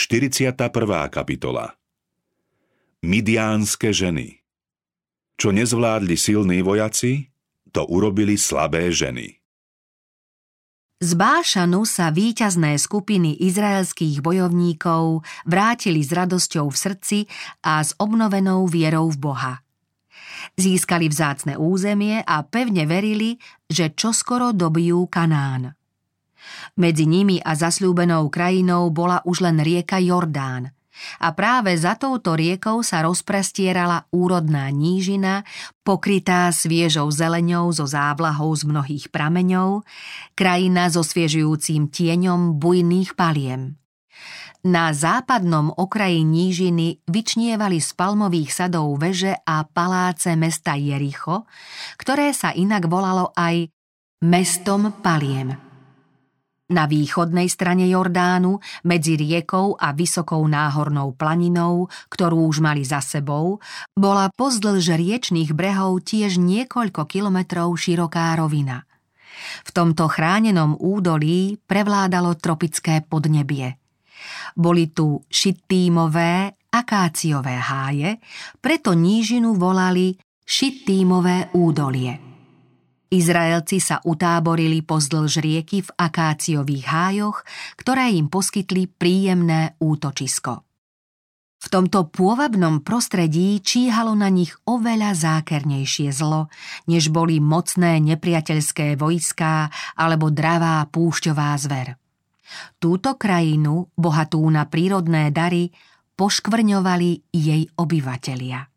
41. kapitola Midiánske ženy Čo nezvládli silní vojaci, to urobili slabé ženy. Z Bášanu sa víťazné skupiny izraelských bojovníkov vrátili s radosťou v srdci a s obnovenou vierou v Boha. Získali vzácne územie a pevne verili, že čoskoro dobijú Kanán. Medzi nimi a zasľúbenou krajinou bola už len rieka Jordán – a práve za touto riekou sa rozprestierala úrodná nížina, pokrytá sviežou zeleňou zo závlahou z mnohých prameňov, krajina so sviežujúcim tieňom bujných paliem. Na západnom okraji nížiny vyčnievali z palmových sadov veže a paláce mesta Jericho, ktoré sa inak volalo aj mestom paliem. Na východnej strane Jordánu, medzi riekou a vysokou náhornou planinou, ktorú už mali za sebou, bola pozdĺž riečných brehov tiež niekoľko kilometrov široká rovina. V tomto chránenom údolí prevládalo tropické podnebie. Boli tu šittímové, akáciové háje, preto nížinu volali šittímové údolie. Izraelci sa utáborili pozdĺž rieky v akáciových hájoch, ktoré im poskytli príjemné útočisko. V tomto pôvabnom prostredí číhalo na nich oveľa zákernejšie zlo, než boli mocné nepriateľské vojská alebo dravá púšťová zver. Túto krajinu, bohatú na prírodné dary, poškvrňovali jej obyvatelia.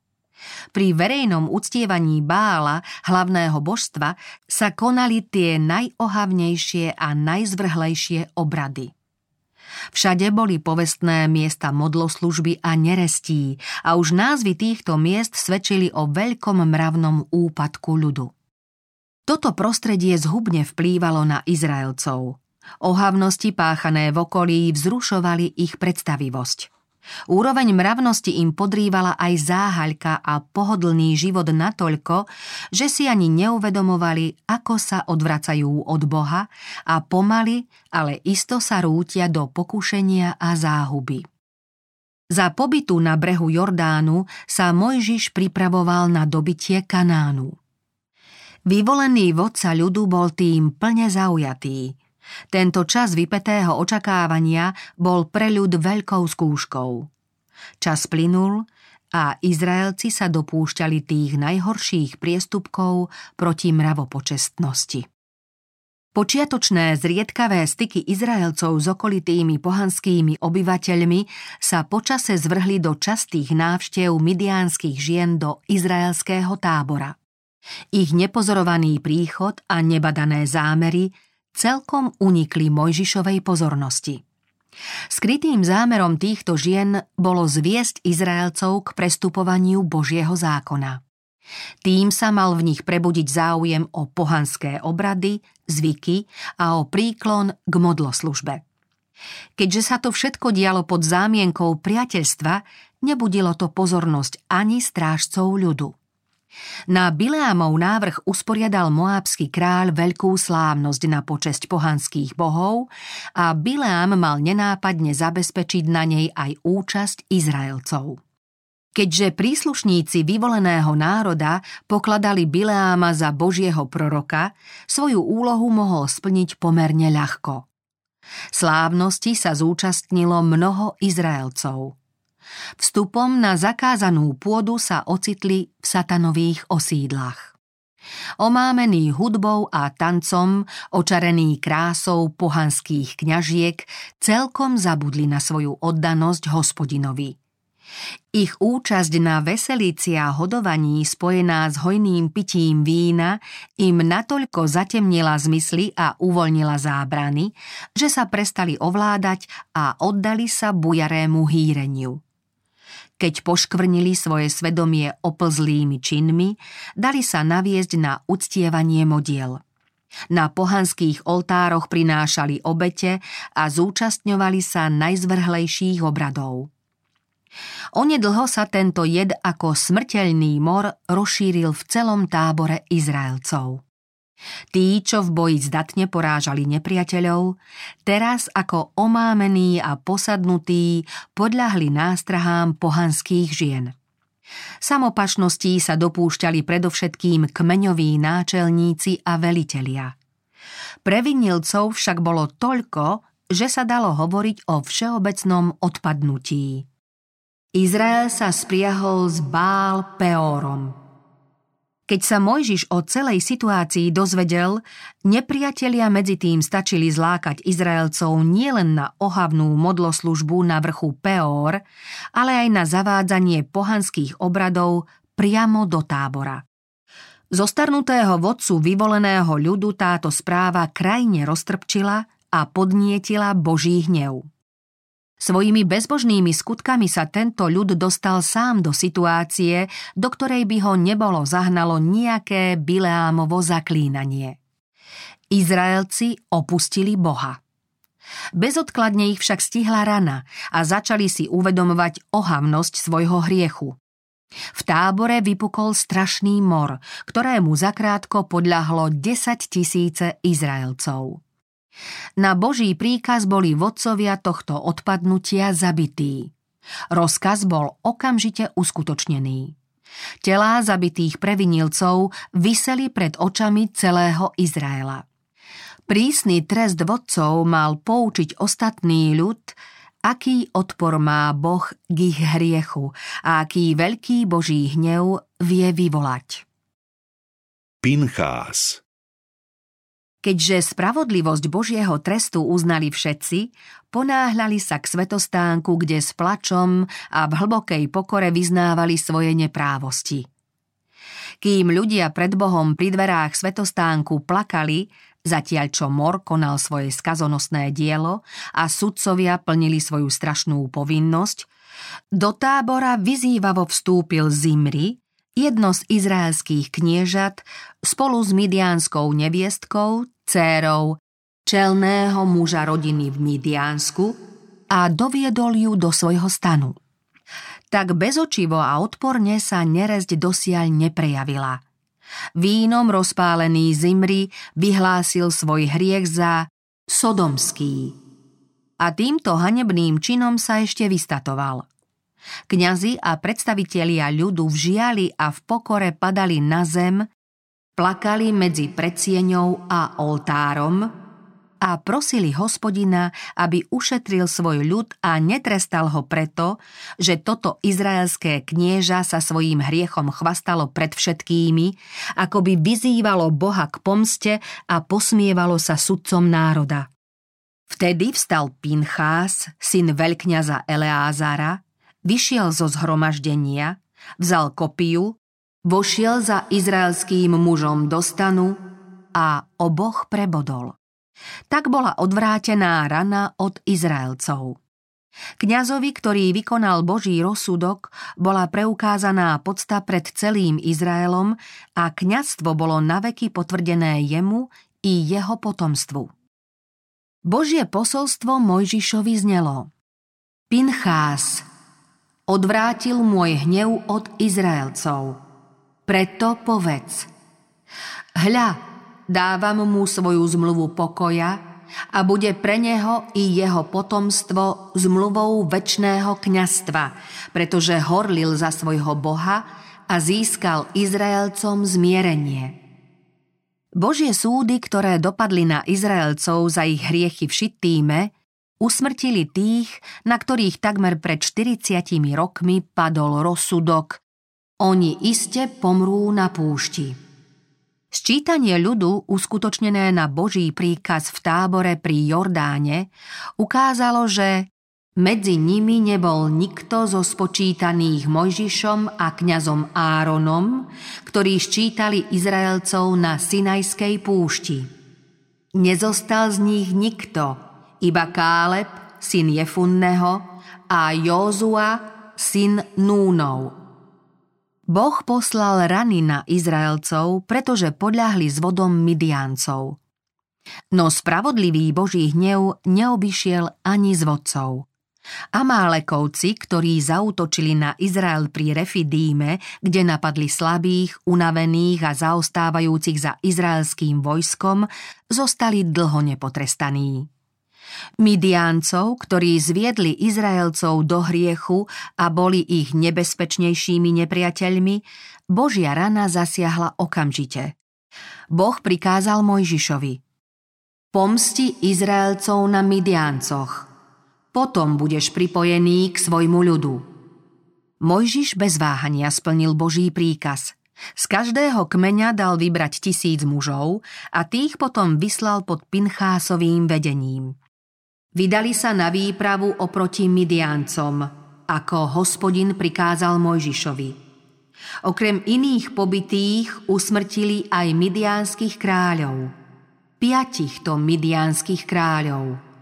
Pri verejnom uctievaní Bála, hlavného božstva, sa konali tie najohavnejšie a najzvrhlejšie obrady. Všade boli povestné miesta modloslužby a nerestí a už názvy týchto miest svedčili o veľkom mravnom úpadku ľudu. Toto prostredie zhubne vplývalo na Izraelcov. Ohavnosti páchané v okolí vzrušovali ich predstavivosť. Úroveň mravnosti im podrývala aj záhaľka a pohodlný život natoľko, že si ani neuvedomovali, ako sa odvracajú od Boha a pomaly, ale isto sa rútia do pokušenia a záhuby. Za pobytu na brehu Jordánu sa Mojžiš pripravoval na dobitie Kanánu. Vyvolený vodca ľudu bol tým plne zaujatý – tento čas vypetého očakávania bol pre ľud veľkou skúškou. Čas plynul a Izraelci sa dopúšťali tých najhorších priestupkov proti mravopočestnosti. Počiatočné zriedkavé styky Izraelcov s okolitými pohanskými obyvateľmi sa počase zvrhli do častých návštev midiánskych žien do izraelského tábora. Ich nepozorovaný príchod a nebadané zámery celkom unikli Mojžišovej pozornosti. Skrytým zámerom týchto žien bolo zviesť Izraelcov k prestupovaniu Božieho zákona. Tým sa mal v nich prebudiť záujem o pohanské obrady, zvyky a o príklon k modloslužbe. Keďže sa to všetko dialo pod zámienkou priateľstva, nebudilo to pozornosť ani strážcov ľudu. Na Bileámov návrh usporiadal moábsky kráľ veľkú slávnosť na počesť pohanských bohov a Bileám mal nenápadne zabezpečiť na nej aj účasť Izraelcov. Keďže príslušníci vyvoleného národa pokladali Bileáma za božieho proroka, svoju úlohu mohol splniť pomerne ľahko. Slávnosti sa zúčastnilo mnoho Izraelcov – Vstupom na zakázanú pôdu sa ocitli v satanových osídlach. Omámený hudbou a tancom, očarený krásou pohanských kňažiek, celkom zabudli na svoju oddanosť hospodinovi. Ich účasť na veselíci a hodovaní spojená s hojným pitím vína im natoľko zatemnila zmysly a uvoľnila zábrany, že sa prestali ovládať a oddali sa bujarému hýreniu keď poškvrnili svoje svedomie oplzlými činmi, dali sa naviesť na uctievanie modiel. Na pohanských oltároch prinášali obete a zúčastňovali sa najzvrhlejších obradov. Onedlho sa tento jed ako smrteľný mor rozšíril v celom tábore Izraelcov. Tí, čo v boji zdatne porážali nepriateľov, teraz ako omámení a posadnutí podľahli nástrahám pohanských žien. Samopašností sa dopúšťali predovšetkým kmeňoví náčelníci a velitelia. Previnilcov však bolo toľko, že sa dalo hovoriť o všeobecnom odpadnutí. Izrael sa spriahol s Bál Peorom. Keď sa Mojžiš o celej situácii dozvedel, nepriatelia medzi tým stačili zlákať Izraelcov nielen na ohavnú modloslužbu na vrchu Peor, ale aj na zavádzanie pohanských obradov priamo do tábora. Zostarnutého vodcu vyvoleného ľudu táto správa krajne roztrpčila a podnietila Boží hnev. Svojimi bezbožnými skutkami sa tento ľud dostal sám do situácie, do ktorej by ho nebolo zahnalo nejaké Bileámovo zaklínanie. Izraelci opustili Boha. Bezodkladne ich však stihla rana a začali si uvedomovať ohavnosť svojho hriechu. V tábore vypukol strašný mor, ktorému zakrátko podľahlo 10 tisíce Izraelcov. Na Boží príkaz boli vodcovia tohto odpadnutia zabití. Rozkaz bol okamžite uskutočnený. Telá zabitých previnilcov vyseli pred očami celého Izraela. Prísny trest vodcov mal poučiť ostatný ľud, aký odpor má Boh k ich hriechu a aký veľký Boží hnev vie vyvolať. Pinchás Keďže spravodlivosť Božieho trestu uznali všetci, ponáhľali sa k svetostánku, kde s plačom a v hlbokej pokore vyznávali svoje neprávosti. Kým ľudia pred Bohom pri dverách svetostánku plakali, zatiaľ čo Mor konal svoje skazonosné dielo a sudcovia plnili svoju strašnú povinnosť, do tábora vyzývavo vstúpil Zimri, jedno z izraelských kniežat, spolu s midiánskou neviestkou, dcérou čelného muža rodiny v Midiansku a doviedol ju do svojho stanu. Tak bezočivo a odporne sa nerezť dosiaľ neprejavila. Vínom rozpálený Zimri vyhlásil svoj hriech za sodomský. A týmto hanebným činom sa ešte vystatoval. Kňazi a predstavitelia ľudu v žiali a v pokore padali na zem Plakali medzi predsieňou a oltárom a prosili hospodina, aby ušetril svoj ľud a netrestal ho preto, že toto izraelské knieža sa svojím hriechom chvastalo pred všetkými, ako by vyzývalo Boha k pomste a posmievalo sa sudcom národa. Vtedy vstal Pinchás, syn veľkňaza Eleázara, vyšiel zo zhromaždenia, vzal kopiu vošiel za izraelským mužom do stanu a oboch prebodol. Tak bola odvrátená rana od Izraelcov. Kňazovi, ktorý vykonal Boží rozsudok, bola preukázaná podsta pred celým Izraelom a kňazstvo bolo naveky potvrdené jemu i jeho potomstvu. Božie posolstvo Mojžišovi znelo Pinchás, odvrátil môj hnev od Izraelcov – preto povedz. Hľa, dávam mu svoju zmluvu pokoja a bude pre neho i jeho potomstvo zmluvou väčšného kňastva, pretože horlil za svojho Boha a získal Izraelcom zmierenie. Božie súdy, ktoré dopadli na Izraelcov za ich hriechy v Šittíme, usmrtili tých, na ktorých takmer pred 40 rokmi padol rozsudok oni iste pomrú na púšti. Sčítanie ľudu, uskutočnené na Boží príkaz v tábore pri Jordáne, ukázalo, že medzi nimi nebol nikto zo spočítaných Mojžišom a kňazom Áronom, ktorí ščítali Izraelcov na Sinajskej púšti. Nezostal z nich nikto, iba Káleb, syn Jefunneho, a Józua, syn Núnov – Boh poslal rany na Izraelcov, pretože podľahli s vodom Midiancov. No spravodlivý Boží hnev neobyšiel ani z vodcov. Amálekovci, ktorí zautočili na Izrael pri Refidíme, kde napadli slabých, unavených a zaostávajúcich za izraelským vojskom, zostali dlho nepotrestaní. Midiáncov, ktorí zviedli Izraelcov do hriechu a boli ich nebezpečnejšími nepriateľmi, Božia rana zasiahla okamžite. Boh prikázal Mojžišovi Pomsti Izraelcov na Midiáncoch – potom budeš pripojený k svojmu ľudu. Mojžiš bez váhania splnil Boží príkaz. Z každého kmeňa dal vybrať tisíc mužov a tých potom vyslal pod Pinchásovým vedením. Vydali sa na výpravu oproti Midiancom, ako hospodin prikázal Mojžišovi. Okrem iných pobytých usmrtili aj midiánskych kráľov. Piatich to midiánskych kráľov –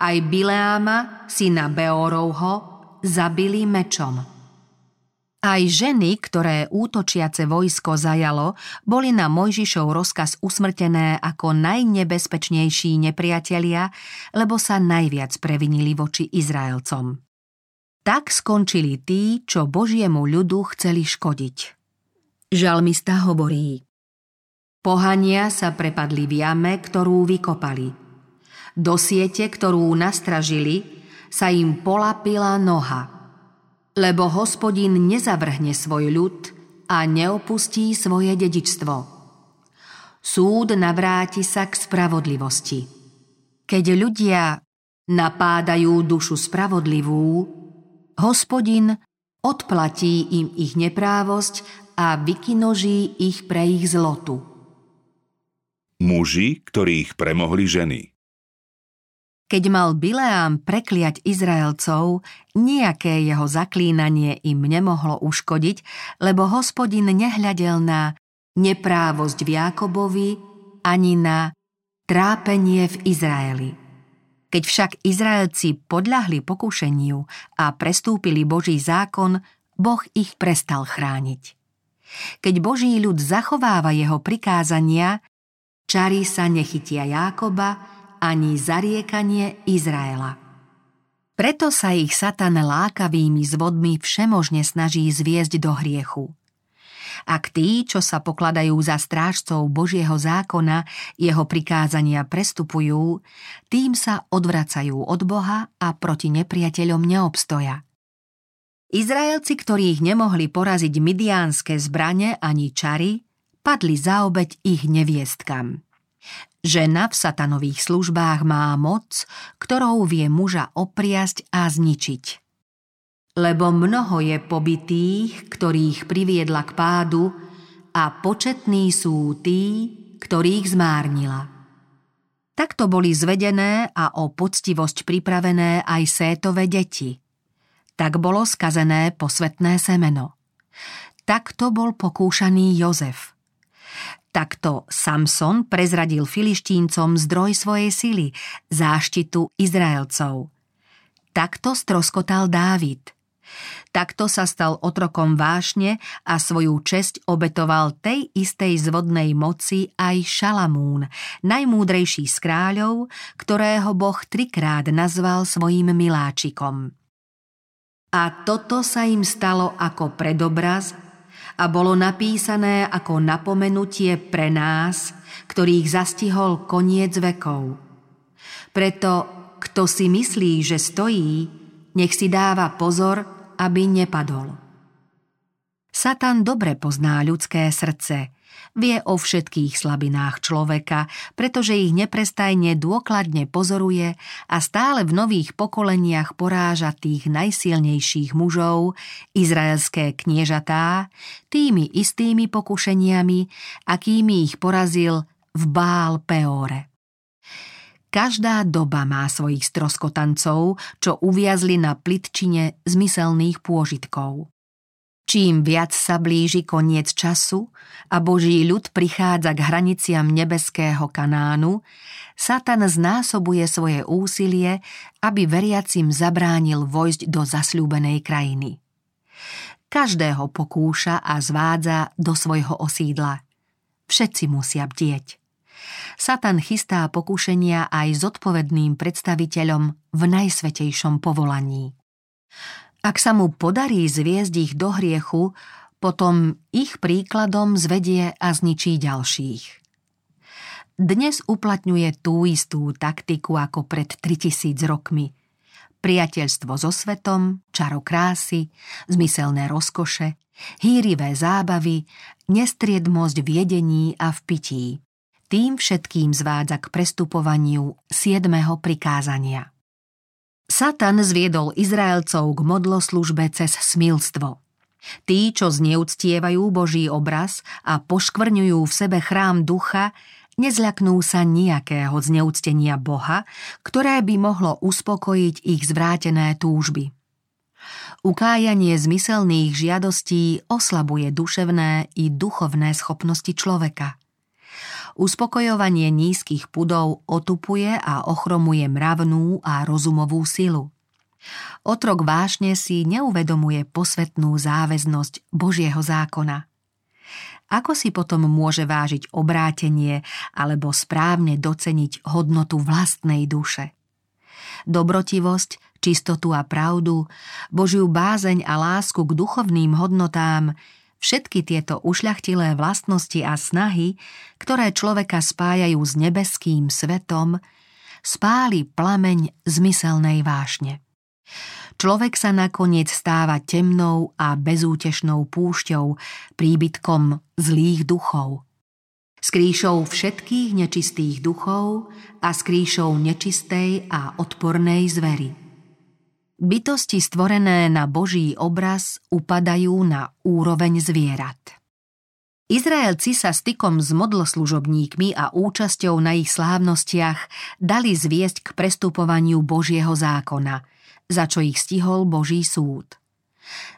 aj Bileáma, syna Beorovho, zabili mečom. Aj ženy, ktoré útočiace vojsko zajalo, boli na Mojžišov rozkaz usmrtené ako najnebezpečnejší nepriatelia, lebo sa najviac previnili voči Izraelcom. Tak skončili tí, čo Božiemu ľudu chceli škodiť. Žalmista hovorí Pohania sa prepadli v jame, ktorú vykopali – do siete, ktorú nastražili, sa im polapila noha. Lebo hospodin nezavrhne svoj ľud a neopustí svoje dedičstvo. Súd navráti sa k spravodlivosti. Keď ľudia napádajú dušu spravodlivú, hospodin odplatí im ich neprávosť a vykinoží ich pre ich zlotu. Muži, ktorých premohli ženy. Keď mal Bileám prekliať Izraelcov, nejaké jeho zaklínanie im nemohlo uškodiť, lebo hospodin nehľadel na neprávosť v Jákobovi ani na trápenie v Izraeli. Keď však Izraelci podľahli pokušeniu a prestúpili Boží zákon, Boh ich prestal chrániť. Keď Boží ľud zachováva jeho prikázania, čary sa nechytia Jákoba, ani zariekanie Izraela. Preto sa ich Satan lákavými zvodmi všemožne snaží zviesť do hriechu. Ak tí, čo sa pokladajú za strážcov Božieho zákona, jeho prikázania prestupujú, tým sa odvracajú od Boha a proti nepriateľom neobstoja. Izraelci, ktorých nemohli poraziť midiánske zbrane ani čary, padli za obeď ich neviestkam. Žena v satanových službách má moc, ktorou vie muža opriasť a zničiť. Lebo mnoho je pobytých, ktorých priviedla k pádu a početní sú tí, ktorých zmárnila. Takto boli zvedené a o poctivosť pripravené aj sétové deti. Tak bolo skazené posvetné semeno. Takto bol pokúšaný Jozef – Takto Samson prezradil filištíncom zdroj svojej sily, záštitu Izraelcov. Takto stroskotal Dávid. Takto sa stal otrokom vášne a svoju česť obetoval tej istej zvodnej moci aj Šalamún, najmúdrejší z kráľov, ktorého Boh trikrát nazval svojim miláčikom. A toto sa im stalo ako predobraz a bolo napísané ako napomenutie pre nás, ktorých zastihol koniec vekov. Preto, kto si myslí, že stojí, nech si dáva pozor, aby nepadol. Satan dobre pozná ľudské srdce – Vie o všetkých slabinách človeka, pretože ich neprestajne dôkladne pozoruje a stále v nových pokoleniach poráža tých najsilnejších mužov, izraelské kniežatá, tými istými pokušeniami, akými ich porazil v Bál Peore. Každá doba má svojich stroskotancov, čo uviazli na plitčine zmyselných pôžitkov. Čím viac sa blíži koniec času a Boží ľud prichádza k hraniciam nebeského Kanánu, Satan znásobuje svoje úsilie, aby veriacim zabránil vojsť do zasľúbenej krajiny. Každého pokúša a zvádza do svojho osídla. Všetci musia bdieť. Satan chystá pokušenia aj zodpovedným predstaviteľom v najsvetejšom povolaní. Ak sa mu podarí zviezť ich do hriechu, potom ich príkladom zvedie a zničí ďalších. Dnes uplatňuje tú istú taktiku ako pred 3000 rokmi. Priateľstvo so svetom, čaro krásy, zmyselné rozkoše, hýrivé zábavy, nestriedmosť v jedení a v pití. Tým všetkým zvádza k prestupovaniu siedmeho prikázania. Satan zviedol Izraelcov k modloslužbe cez smilstvo. Tí, čo zneúctievajú Boží obraz a poškvrňujú v sebe chrám ducha, nezľaknú sa nejakého zneúctenia Boha, ktoré by mohlo uspokojiť ich zvrátené túžby. Ukájanie zmyselných žiadostí oslabuje duševné i duchovné schopnosti človeka. Uspokojovanie nízkych pudov otupuje a ochromuje mravnú a rozumovú silu. Otrok vášne si neuvedomuje posvetnú záväznosť Božieho zákona. Ako si potom môže vážiť obrátenie alebo správne doceniť hodnotu vlastnej duše? Dobrotivosť, čistotu a pravdu, Božiu bázeň a lásku k duchovným hodnotám – Všetky tieto ušľachtilé vlastnosti a snahy, ktoré človeka spájajú s nebeským svetom, spáli plameň zmyselnej vášne. Človek sa nakoniec stáva temnou a bezútešnou púšťou, príbytkom zlých duchov. Skrýšou všetkých nečistých duchov a skrýšou nečistej a odpornej zvery. Bytosti stvorené na Boží obraz upadajú na úroveň zvierat. Izraelci sa stykom s modloslužobníkmi a účasťou na ich slávnostiach dali zviesť k prestupovaniu Božieho zákona, za čo ich stihol Boží súd.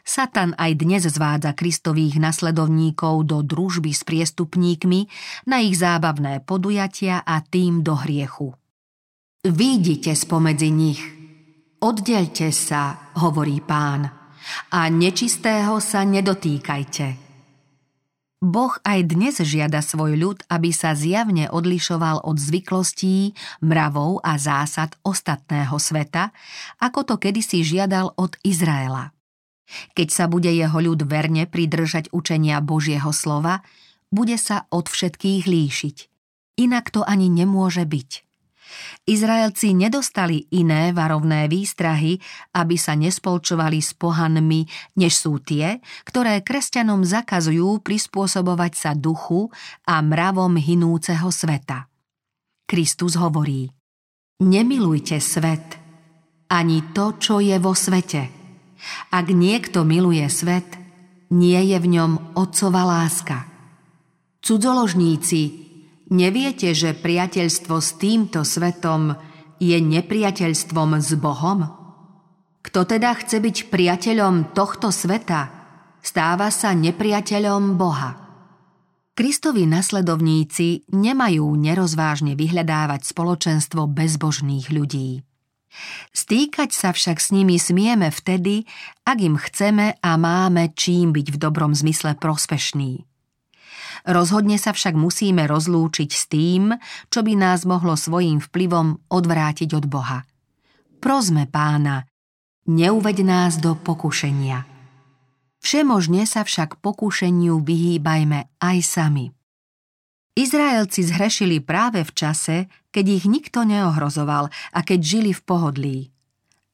Satan aj dnes zvádza kristových nasledovníkov do družby s priestupníkmi, na ich zábavné podujatia a tým do hriechu. Výjdite spomedzi nich – Oddelte sa, hovorí pán, a nečistého sa nedotýkajte. Boh aj dnes žiada svoj ľud, aby sa zjavne odlišoval od zvyklostí, mravov a zásad ostatného sveta, ako to kedysi žiadal od Izraela. Keď sa bude jeho ľud verne pridržať učenia Božieho slova, bude sa od všetkých líšiť. Inak to ani nemôže byť. Izraelci nedostali iné varovné výstrahy, aby sa nespolčovali s pohanmi, než sú tie, ktoré kresťanom zakazujú prispôsobovať sa duchu a mravom hinúceho sveta. Kristus hovorí Nemilujte svet, ani to, čo je vo svete. Ak niekto miluje svet, nie je v ňom otcova láska. Cudzoložníci Neviete, že priateľstvo s týmto svetom je nepriateľstvom s Bohom? Kto teda chce byť priateľom tohto sveta, stáva sa nepriateľom Boha. Kristovi nasledovníci nemajú nerozvážne vyhľadávať spoločenstvo bezbožných ľudí. Stýkať sa však s nimi smieme vtedy, ak im chceme a máme čím byť v dobrom zmysle prospešný. Rozhodne sa však musíme rozlúčiť s tým, čo by nás mohlo svojím vplyvom odvrátiť od Boha. Prozme pána, neuveď nás do pokušenia. Všemožne sa však pokušeniu vyhýbajme aj sami. Izraelci zhrešili práve v čase, keď ich nikto neohrozoval a keď žili v pohodlí.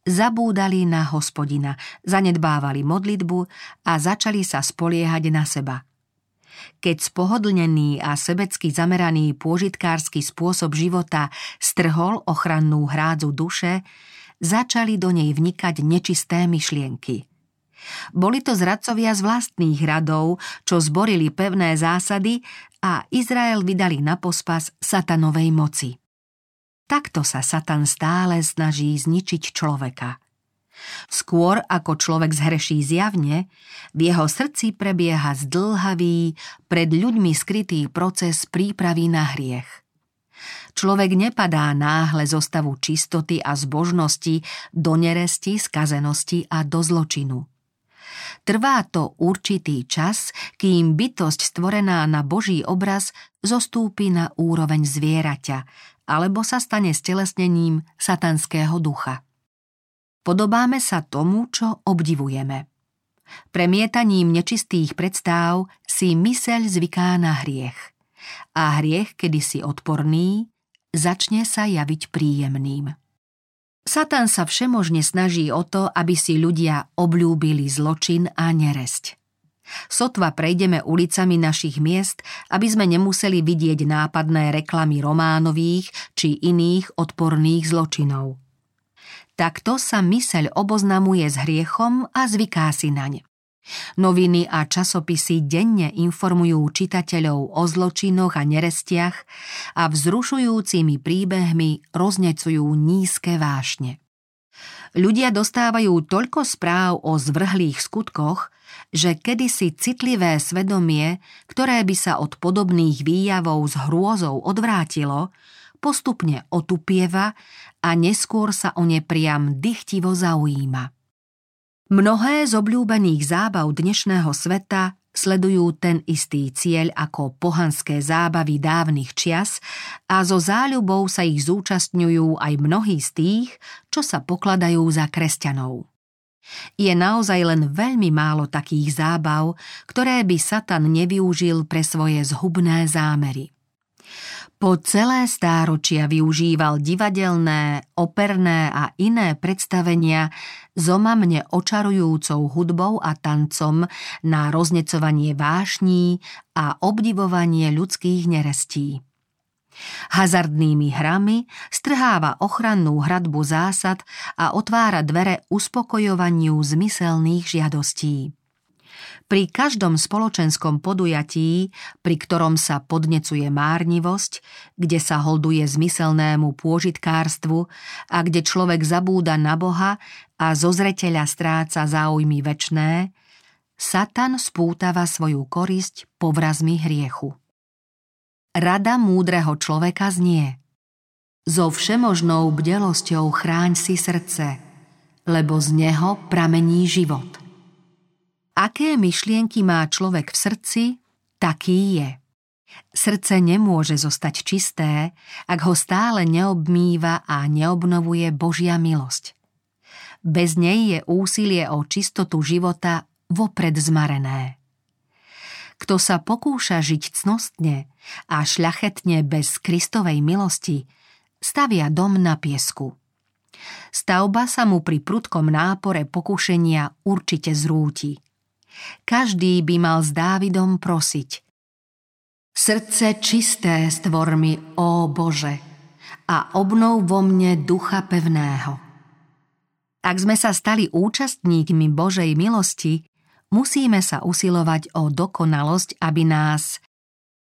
Zabúdali na hospodina, zanedbávali modlitbu a začali sa spoliehať na seba – keď spohodlnený a sebecky zameraný pôžitkársky spôsob života strhol ochrannú hrádzu duše, začali do nej vnikať nečisté myšlienky. Boli to zradcovia z vlastných radov, čo zborili pevné zásady a Izrael vydali na pospas satanovej moci. Takto sa Satan stále snaží zničiť človeka – Skôr ako človek zhreší zjavne, v jeho srdci prebieha zdlhavý, pred ľuďmi skrytý proces prípravy na hriech. Človek nepadá náhle zo stavu čistoty a zbožnosti do neresti, skazenosti a do zločinu. Trvá to určitý čas, kým bytosť stvorená na Boží obraz zostúpi na úroveň zvieraťa, alebo sa stane stelesnením satanského ducha. Podobáme sa tomu, čo obdivujeme. Premietaním nečistých predstáv si myseľ zvyká na hriech. A hriech, kedysi odporný, začne sa javiť príjemným. Satan sa všemožne snaží o to, aby si ľudia obľúbili zločin a neresť. Sotva prejdeme ulicami našich miest, aby sme nemuseli vidieť nápadné reklamy románových či iných odporných zločinov. Takto sa myseľ oboznamuje s hriechom a zvyká si naň. Noviny a časopisy denne informujú čitateľov o zločinoch a nerestiach a vzrušujúcimi príbehmi roznecujú nízke vášne. Ľudia dostávajú toľko správ o zvrhlých skutkoch, že kedysi citlivé svedomie, ktoré by sa od podobných výjavov s hrôzou odvrátilo, postupne otupieva a neskôr sa o ne priam dychtivo zaujíma. Mnohé z obľúbených zábav dnešného sveta sledujú ten istý cieľ ako pohanské zábavy dávnych čias a so záľubou sa ich zúčastňujú aj mnohí z tých, čo sa pokladajú za kresťanov. Je naozaj len veľmi málo takých zábav, ktoré by Satan nevyužil pre svoje zhubné zámery. Po celé stáročia využíval divadelné, operné a iné predstavenia zomamne očarujúcou hudbou a tancom na roznecovanie vášní a obdivovanie ľudských nerestí. Hazardnými hrami strháva ochrannú hradbu zásad a otvára dvere uspokojovaniu zmyselných žiadostí. Pri každom spoločenskom podujatí, pri ktorom sa podnecuje márnivosť, kde sa holduje zmyselnému pôžitkárstvu a kde človek zabúda na Boha a zo zreteľa stráca záujmy väčné, Satan spútava svoju korisť povrazmi hriechu. Rada múdreho človeka znie So všemožnou bdelosťou chráň si srdce, lebo z neho pramení život – Aké myšlienky má človek v srdci, taký je. Srdce nemôže zostať čisté, ak ho stále neobmýva a neobnovuje Božia milosť. Bez nej je úsilie o čistotu života vopred zmarené. Kto sa pokúša žiť cnostne a šľachetne bez Kristovej milosti, stavia dom na piesku. Stavba sa mu pri prudkom nápore pokušenia určite zrúti – každý by mal s Dávidom prosiť. Srdce čisté stvor mi, ó Bože, a obnov vo mne ducha pevného. Ak sme sa stali účastníkmi Božej milosti, musíme sa usilovať o dokonalosť, aby nás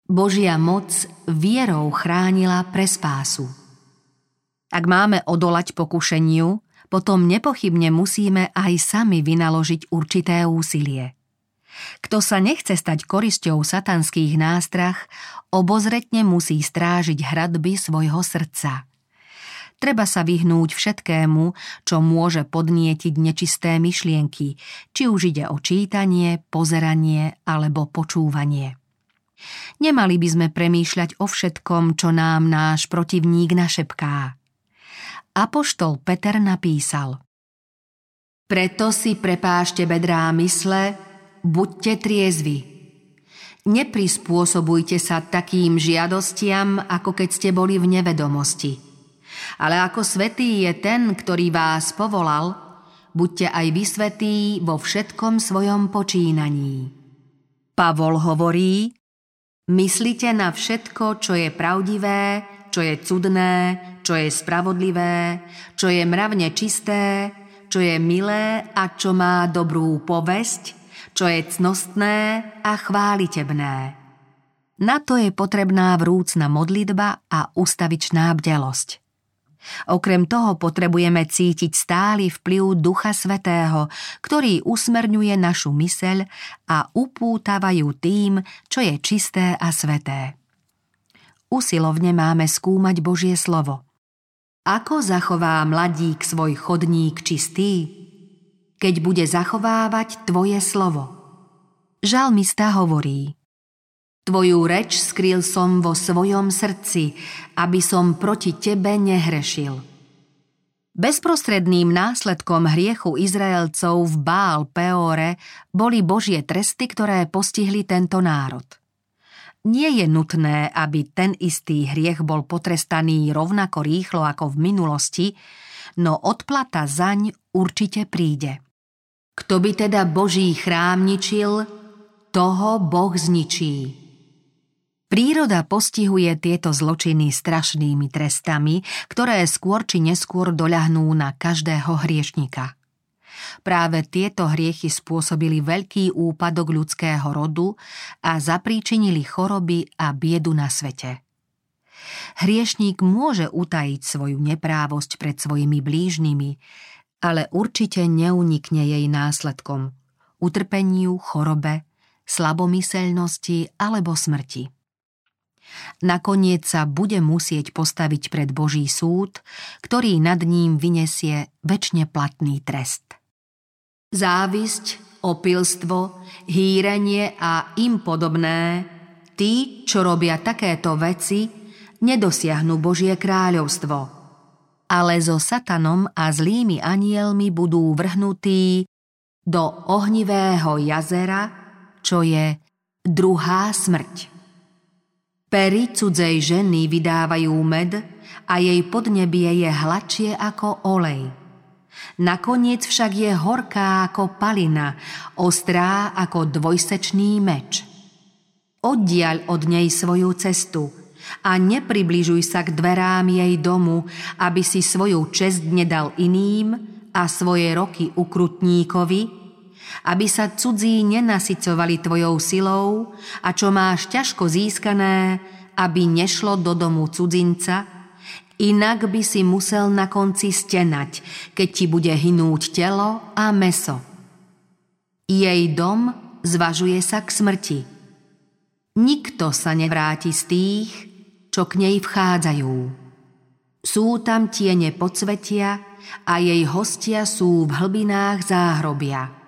Božia moc vierou chránila pre spásu. Ak máme odolať pokušeniu, potom nepochybne musíme aj sami vynaložiť určité úsilie. Kto sa nechce stať korisťou satanských nástrach, obozretne musí strážiť hradby svojho srdca. Treba sa vyhnúť všetkému, čo môže podnietiť nečisté myšlienky, či už ide o čítanie, pozeranie alebo počúvanie. Nemali by sme premýšľať o všetkom, čo nám náš protivník našepká. Apoštol Peter napísal Preto si prepášte bedrá mysle, buďte triezvi. Neprispôsobujte sa takým žiadostiam, ako keď ste boli v nevedomosti. Ale ako svetý je ten, ktorý vás povolal, buďte aj vy svetí vo všetkom svojom počínaní. Pavol hovorí, myslite na všetko, čo je pravdivé, čo je cudné, čo je spravodlivé, čo je mravne čisté, čo je milé a čo má dobrú povesť, čo je cnostné a chválitebné. Na to je potrebná vrúcna modlitba a ustavičná bdelosť. Okrem toho potrebujeme cítiť stály vplyv Ducha Svetého, ktorý usmerňuje našu myseľ a upútavajú tým, čo je čisté a sveté. Usilovne máme skúmať Božie slovo. Ako zachová mladík svoj chodník čistý? Keď bude zachovávať tvoje slovo. Žalmista hovorí Tvoju reč skrýl som vo svojom srdci, aby som proti tebe nehrešil. Bezprostredným následkom hriechu Izraelcov v Bál Peore boli božie tresty, ktoré postihli tento národ – nie je nutné, aby ten istý hriech bol potrestaný rovnako rýchlo ako v minulosti, no odplata zaň určite príde. Kto by teda Boží chrám ničil, toho Boh zničí. Príroda postihuje tieto zločiny strašnými trestami, ktoré skôr či neskôr doľahnú na každého hriešnika. Práve tieto hriechy spôsobili veľký úpadok ľudského rodu a zapríčinili choroby a biedu na svete. Hriešník môže utajiť svoju neprávosť pred svojimi blížnymi, ale určite neunikne jej následkom utrpeniu, chorobe, slabomyselnosti alebo smrti. Nakoniec sa bude musieť postaviť pred Boží súd, ktorý nad ním vyniesie väčšine platný trest závisť, opilstvo, hýrenie a im podobné, tí, čo robia takéto veci, nedosiahnu Božie kráľovstvo. Ale so satanom a zlými anielmi budú vrhnutí do ohnivého jazera, čo je druhá smrť. Pery cudzej ženy vydávajú med a jej podnebie je hladšie ako olej – Nakoniec však je horká ako palina, ostrá ako dvojsečný meč. Oddiaľ od nej svoju cestu a nepribližuj sa k dverám jej domu, aby si svoju čest nedal iným a svoje roky ukrutníkovi, aby sa cudzí nenasycovali tvojou silou a čo máš ťažko získané, aby nešlo do domu cudzinca, Inak by si musel na konci stenať, keď ti bude hynúť telo a meso. Jej dom zvažuje sa k smrti. Nikto sa nevráti z tých, čo k nej vchádzajú. Sú tam tiene podsvetia a jej hostia sú v hlbinách záhrobia.